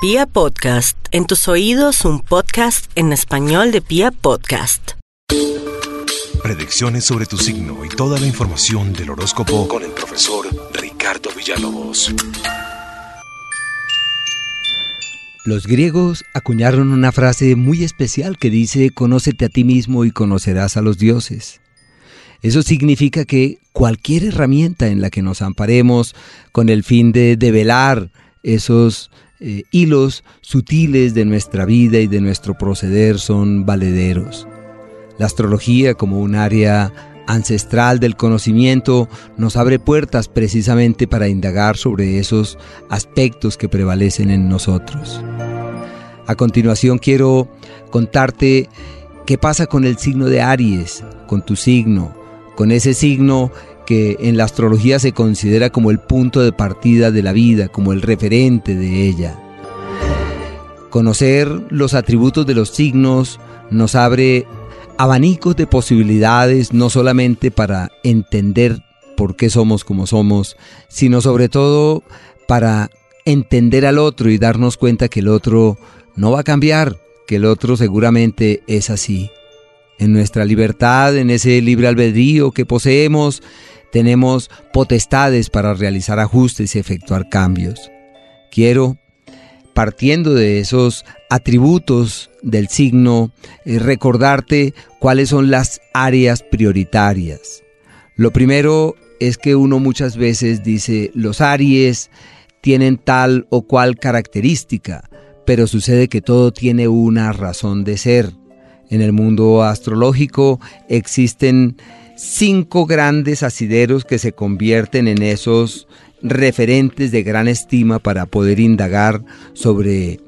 Pia Podcast, en tus oídos un podcast en español de Pia Podcast. Predicciones sobre tu signo y toda la información del horóscopo con el profesor Ricardo Villalobos. Los griegos acuñaron una frase muy especial que dice, conócete a ti mismo y conocerás a los dioses. Eso significa que cualquier herramienta en la que nos amparemos con el fin de develar esos eh, hilos sutiles de nuestra vida y de nuestro proceder son valederos. La astrología como un área ancestral del conocimiento nos abre puertas precisamente para indagar sobre esos aspectos que prevalecen en nosotros. A continuación quiero contarte qué pasa con el signo de Aries, con tu signo, con ese signo que en la astrología se considera como el punto de partida de la vida, como el referente de ella. Conocer los atributos de los signos nos abre abanicos de posibilidades no solamente para entender por qué somos como somos, sino sobre todo para entender al otro y darnos cuenta que el otro no va a cambiar, que el otro seguramente es así. En nuestra libertad, en ese libre albedrío que poseemos, tenemos potestades para realizar ajustes y efectuar cambios. Quiero, partiendo de esos atributos del signo, eh, recordarte cuáles son las áreas prioritarias. Lo primero es que uno muchas veces dice, los Aries tienen tal o cual característica, pero sucede que todo tiene una razón de ser. En el mundo astrológico existen cinco grandes asideros que se convierten en esos referentes de gran estima para poder indagar sobre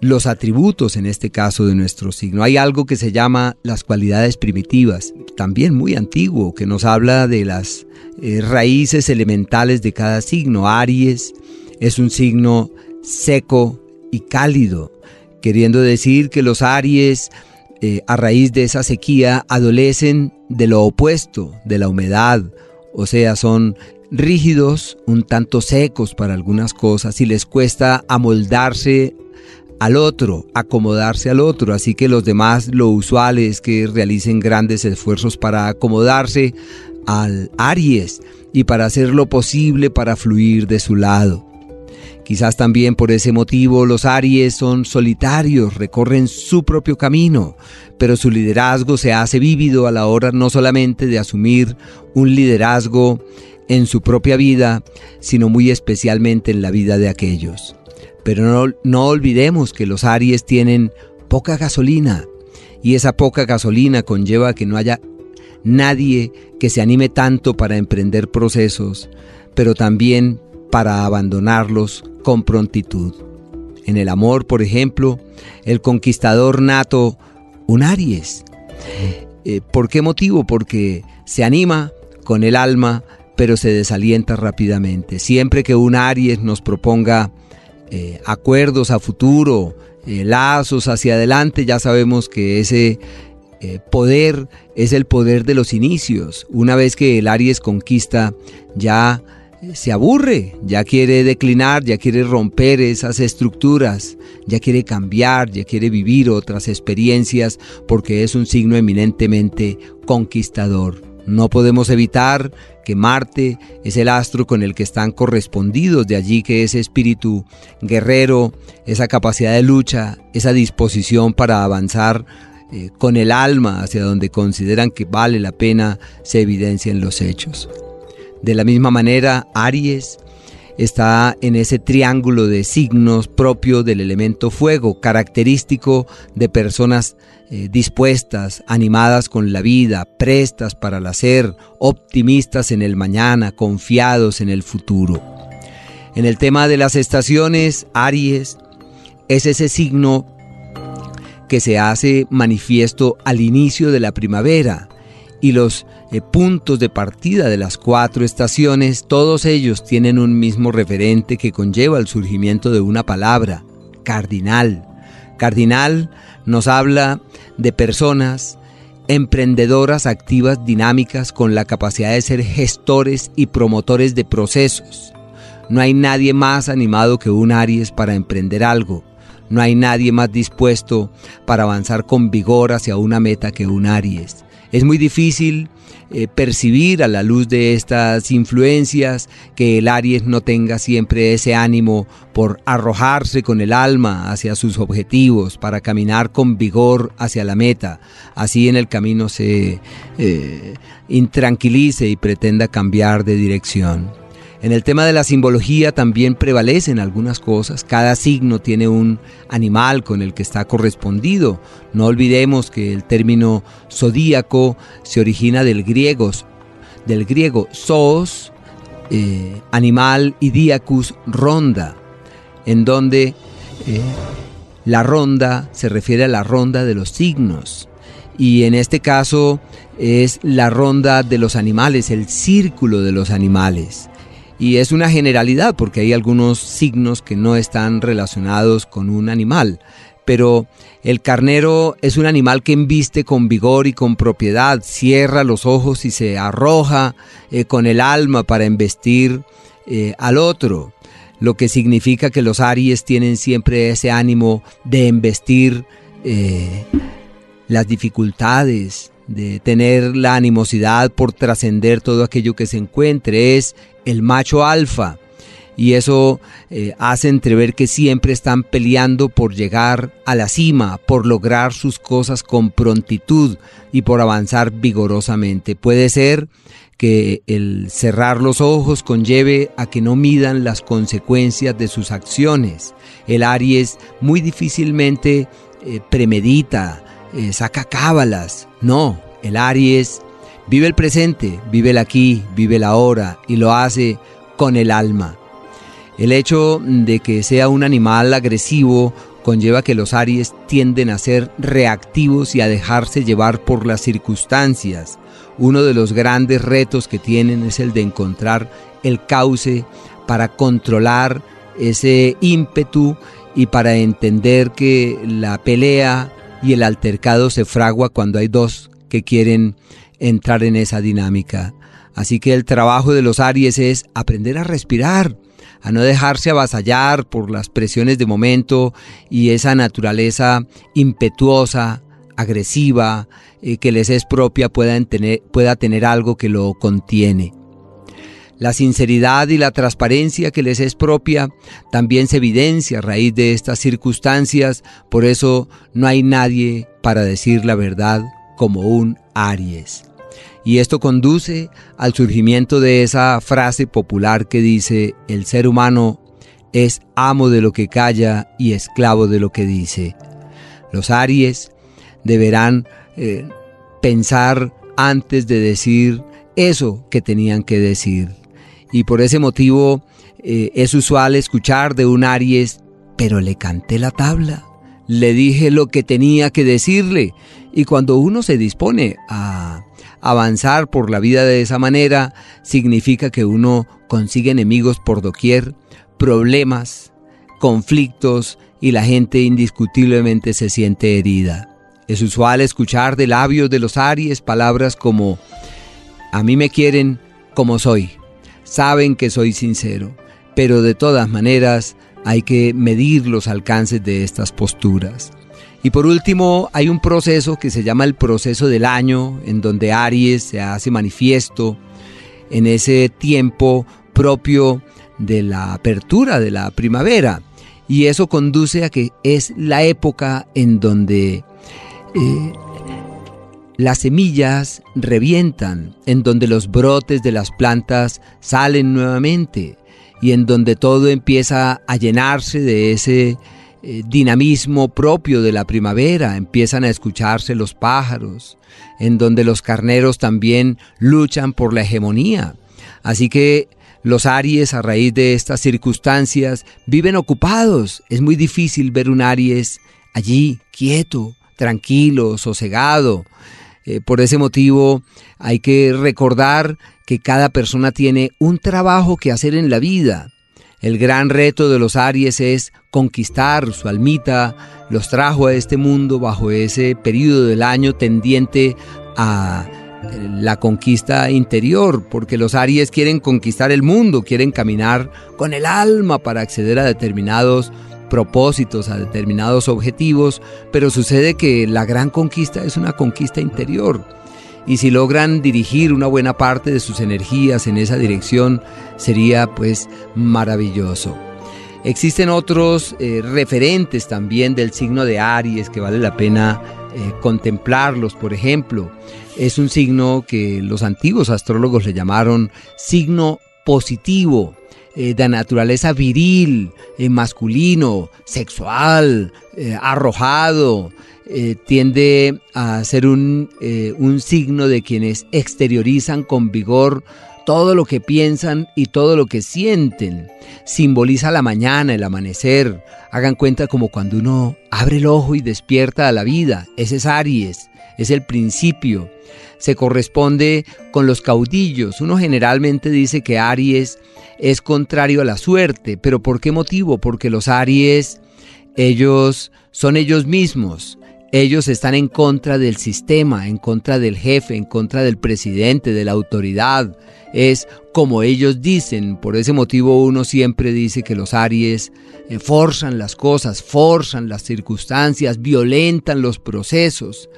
los atributos, en este caso, de nuestro signo. Hay algo que se llama las cualidades primitivas, también muy antiguo, que nos habla de las eh, raíces elementales de cada signo. Aries es un signo seco y cálido, queriendo decir que los Aries eh, a raíz de esa sequía adolecen de lo opuesto, de la humedad, o sea, son rígidos, un tanto secos para algunas cosas y les cuesta amoldarse al otro, acomodarse al otro, así que los demás lo usual es que realicen grandes esfuerzos para acomodarse al Aries y para hacer lo posible para fluir de su lado. Quizás también por ese motivo los Aries son solitarios, recorren su propio camino, pero su liderazgo se hace vívido a la hora no solamente de asumir un liderazgo en su propia vida, sino muy especialmente en la vida de aquellos. Pero no, no olvidemos que los Aries tienen poca gasolina y esa poca gasolina conlleva que no haya nadie que se anime tanto para emprender procesos, pero también para abandonarlos con prontitud. En el amor, por ejemplo, el conquistador nato, un Aries. Eh, ¿Por qué motivo? Porque se anima con el alma, pero se desalienta rápidamente. Siempre que un Aries nos proponga eh, acuerdos a futuro, eh, lazos hacia adelante, ya sabemos que ese poder es el poder de los inicios. Una vez que el Aries conquista, ya se aburre, ya quiere declinar, ya quiere romper esas estructuras, ya quiere cambiar, ya quiere vivir otras experiencias porque es un signo eminentemente conquistador. No podemos evitar que Marte es el astro con el que están correspondidos, de allí que ese espíritu guerrero, esa capacidad de lucha, esa disposición para avanzar eh, con el alma hacia donde consideran que vale la pena, se evidencia en los hechos. De la misma manera, Aries está en ese triángulo de signos propio del elemento fuego, característico de personas eh, dispuestas, animadas con la vida, prestas para el hacer, optimistas en el mañana, confiados en el futuro. En el tema de las estaciones, Aries es ese signo que se hace manifiesto al inicio de la primavera y los eh, puntos de partida de las cuatro estaciones, todos ellos tienen un mismo referente que conlleva el surgimiento de una palabra, cardinal. Cardinal nos habla de personas emprendedoras, activas, dinámicas, con la capacidad de ser gestores y promotores de procesos. No hay nadie más animado que un Aries para emprender algo. no hay nadie más dispuesto para avanzar con vigor hacia una meta que un Aries. Es muy difícil eh, percibir a la luz de estas influencias que el Aries no tenga siempre ese ánimo por arrojarse con el alma hacia sus objetivos, para caminar con vigor hacia la meta. Así en el camino se eh, intranquilice y pretenda cambiar de dirección. En el tema de la simbología también prevalecen algunas cosas. Cada signo tiene un animal con el que está correspondido. No olvidemos que el término zodíaco se origina del griego, del griego zoos, eh, animal, y diacus, ronda, en donde eh, la ronda se refiere a la ronda de los signos. Y en este caso es la ronda de los animales, el círculo de los animales. Y es una generalidad porque hay algunos signos que no están relacionados con un animal. Pero el carnero es un animal que embiste con vigor y con propiedad, cierra los ojos y se arroja eh, con el alma para embestir eh, al otro, lo que significa que los Aries tienen siempre ese ánimo de embestir eh, las dificultades, de tener la animosidad por trascender todo aquello que se encuentre, es el macho alfa. Y eso eh, hace entrever que siempre están peleando por llegar a la cima, por lograr sus cosas con prontitud y por avanzar vigorosamente. Puede ser que el cerrar los ojos conlleve a que no midan las consecuencias de sus acciones. El Aries muy difícilmente eh, premedita, eh, saca cábalas. No, el Aries vive el presente, vive el aquí, vive la ahora y lo hace con el alma. El hecho de que sea un animal agresivo conlleva que los Aries tienden a ser reactivos y a dejarse llevar por las circunstancias. Uno de los grandes retos que tienen es el de encontrar el cauce para controlar ese ímpetu y para entender que la pelea y el altercado se fragua cuando hay dos que quieren entrar en esa dinámica. Así que el trabajo de los Aries es aprender a respirar, a no dejarse avasallar por las presiones de momento y esa naturaleza impetuosa, agresiva, eh, que les es propia pueda tener, pueda tener algo que lo contiene. La sinceridad y la transparencia que les es propia también se evidencia a raíz de estas circunstancias, por eso no hay nadie para decir la verdad como un Aries. Y esto conduce al surgimiento de esa frase popular que dice, el ser humano es amo de lo que calla y esclavo de lo que dice. Los Aries deberán eh, pensar antes de decir eso que tenían que decir y por ese motivo eh, es usual escuchar de un Aries, pero le canté la tabla, le dije lo que tenía que decirle y cuando uno se dispone a avanzar por la vida de esa manera, significa que uno consigue enemigos por doquier, problemas, conflictos y la gente indiscutiblemente se siente herida. Es usual escuchar de labios de los Aries palabras como a mí me quieren como soy, saben que soy sincero, pero de todas maneras hay que medir los alcances de estas posturas. Y por último, hay un proceso que se llama el proceso del año, en donde Aries se hace manifiesto en ese tiempo propio de la apertura de la primavera. Y eso conduce a que es la época en donde eh, las semillas revientan, en donde los brotes de las plantas salen nuevamente y en donde todo empieza a llenarse de ese eh, dinamismo propio de la primavera, empiezan a escucharse los pájaros, en donde los carneros también luchan por la hegemonía. Así que los Aries a raíz de estas circunstancias viven ocupados. Es muy difícil ver un Aries allí, quieto, tranquilo, sosegado. Eh, por ese motivo hay que recordar que cada persona tiene un trabajo que hacer en la vida. El gran reto de los Aries es conquistar su almita, los trajo a este mundo bajo ese periodo del año tendiente a eh, la conquista interior, porque los Aries quieren conquistar el mundo, quieren caminar con el alma para acceder a determinados propósitos, a determinados objetivos, pero sucede que la gran conquista es una conquista interior. Y si logran dirigir una buena parte de sus energías en esa dirección, sería pues maravilloso. Existen otros eh, referentes también del signo de Aries que vale la pena eh, contemplarlos. Por ejemplo, es un signo que los antiguos astrólogos le llamaron signo positivo. Eh, de naturaleza viril, masculino, sexual, arrojado, tiende a ser un, un signo de quienes exteriorizan con vigor todo lo que piensan y todo lo que sienten. Simboliza la mañana, el amanecer. Hagan cuenta como cuando uno abre el ojo y despierta a la vida. Ese es Aries, es el principio. Se corresponde con los caudillos. Uno generalmente dice que Aries es contrario a la suerte, pero ¿por qué motivo? Porque los Aries, ellos son ellos mismos. Ellos están en contra del sistema, en contra del jefe, en contra del presidente, de la autoridad es como ellos dicen. Por ese motivo uno siempre dice que los Aries eh, forzan las cosas, forzan las circunstancias, violentan los procesos.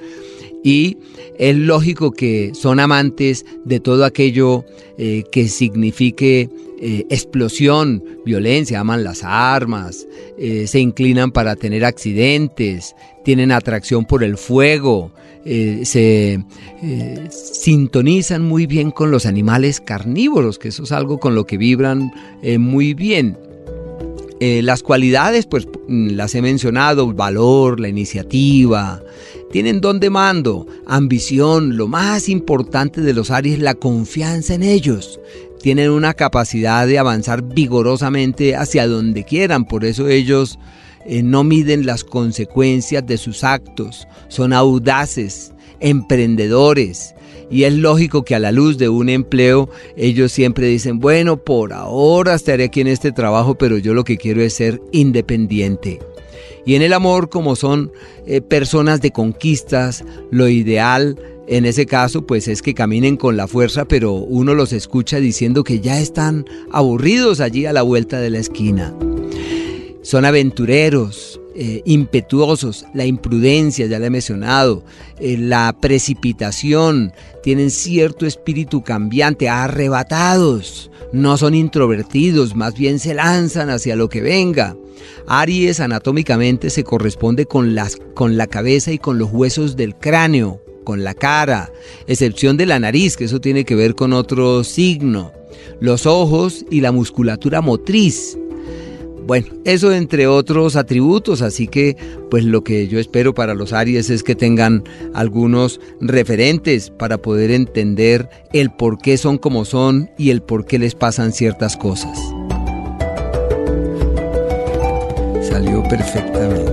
Y es lógico que son amantes de todo aquello eh, que signifique eh, explosión, violencia, aman las armas, se inclinan para tener accidentes, tienen atracción por el fuego, eh, se eh, sintonizan muy bien con los animales carnívoros, que eso es algo con lo que vibran eh, muy bien. las cualidades, pues mm, las he mencionado, valor, la iniciativa, tienen don de mando, ambición, lo más importante de los Aries, la confianza en ellos. Tienen una capacidad de avanzar vigorosamente hacia donde quieran, por eso ellos eh, no miden las consecuencias de sus actos, son audaces, emprendedores. Y es lógico que a la luz de un empleo ellos siempre dicen, bueno, por ahora estaré aquí en este trabajo, pero yo lo que quiero es ser independiente. Y en el amor, como son eh, personas de conquistas, lo ideal en ese caso, pues es que caminen con la fuerza, pero uno los escucha diciendo que ya están aburridos allí a la vuelta de la esquina. Son aventureros, eh, impetuosos, la imprudencia, ya le he mencionado, eh, la precipitación, tienen cierto espíritu cambiante, arrebatados, no son introvertidos, más bien se lanzan hacia lo que venga. Aries anatómicamente se corresponde con, las, con la cabeza y con los huesos del cráneo, con la cara, excepción de la nariz, que eso tiene que ver con otro signo, los ojos y la musculatura motriz. Bueno, eso entre otros atributos, así que pues lo que yo espero para los Aries es que tengan algunos referentes para poder entender el por qué son como son y el por qué les pasan ciertas cosas. Salió perfectamente.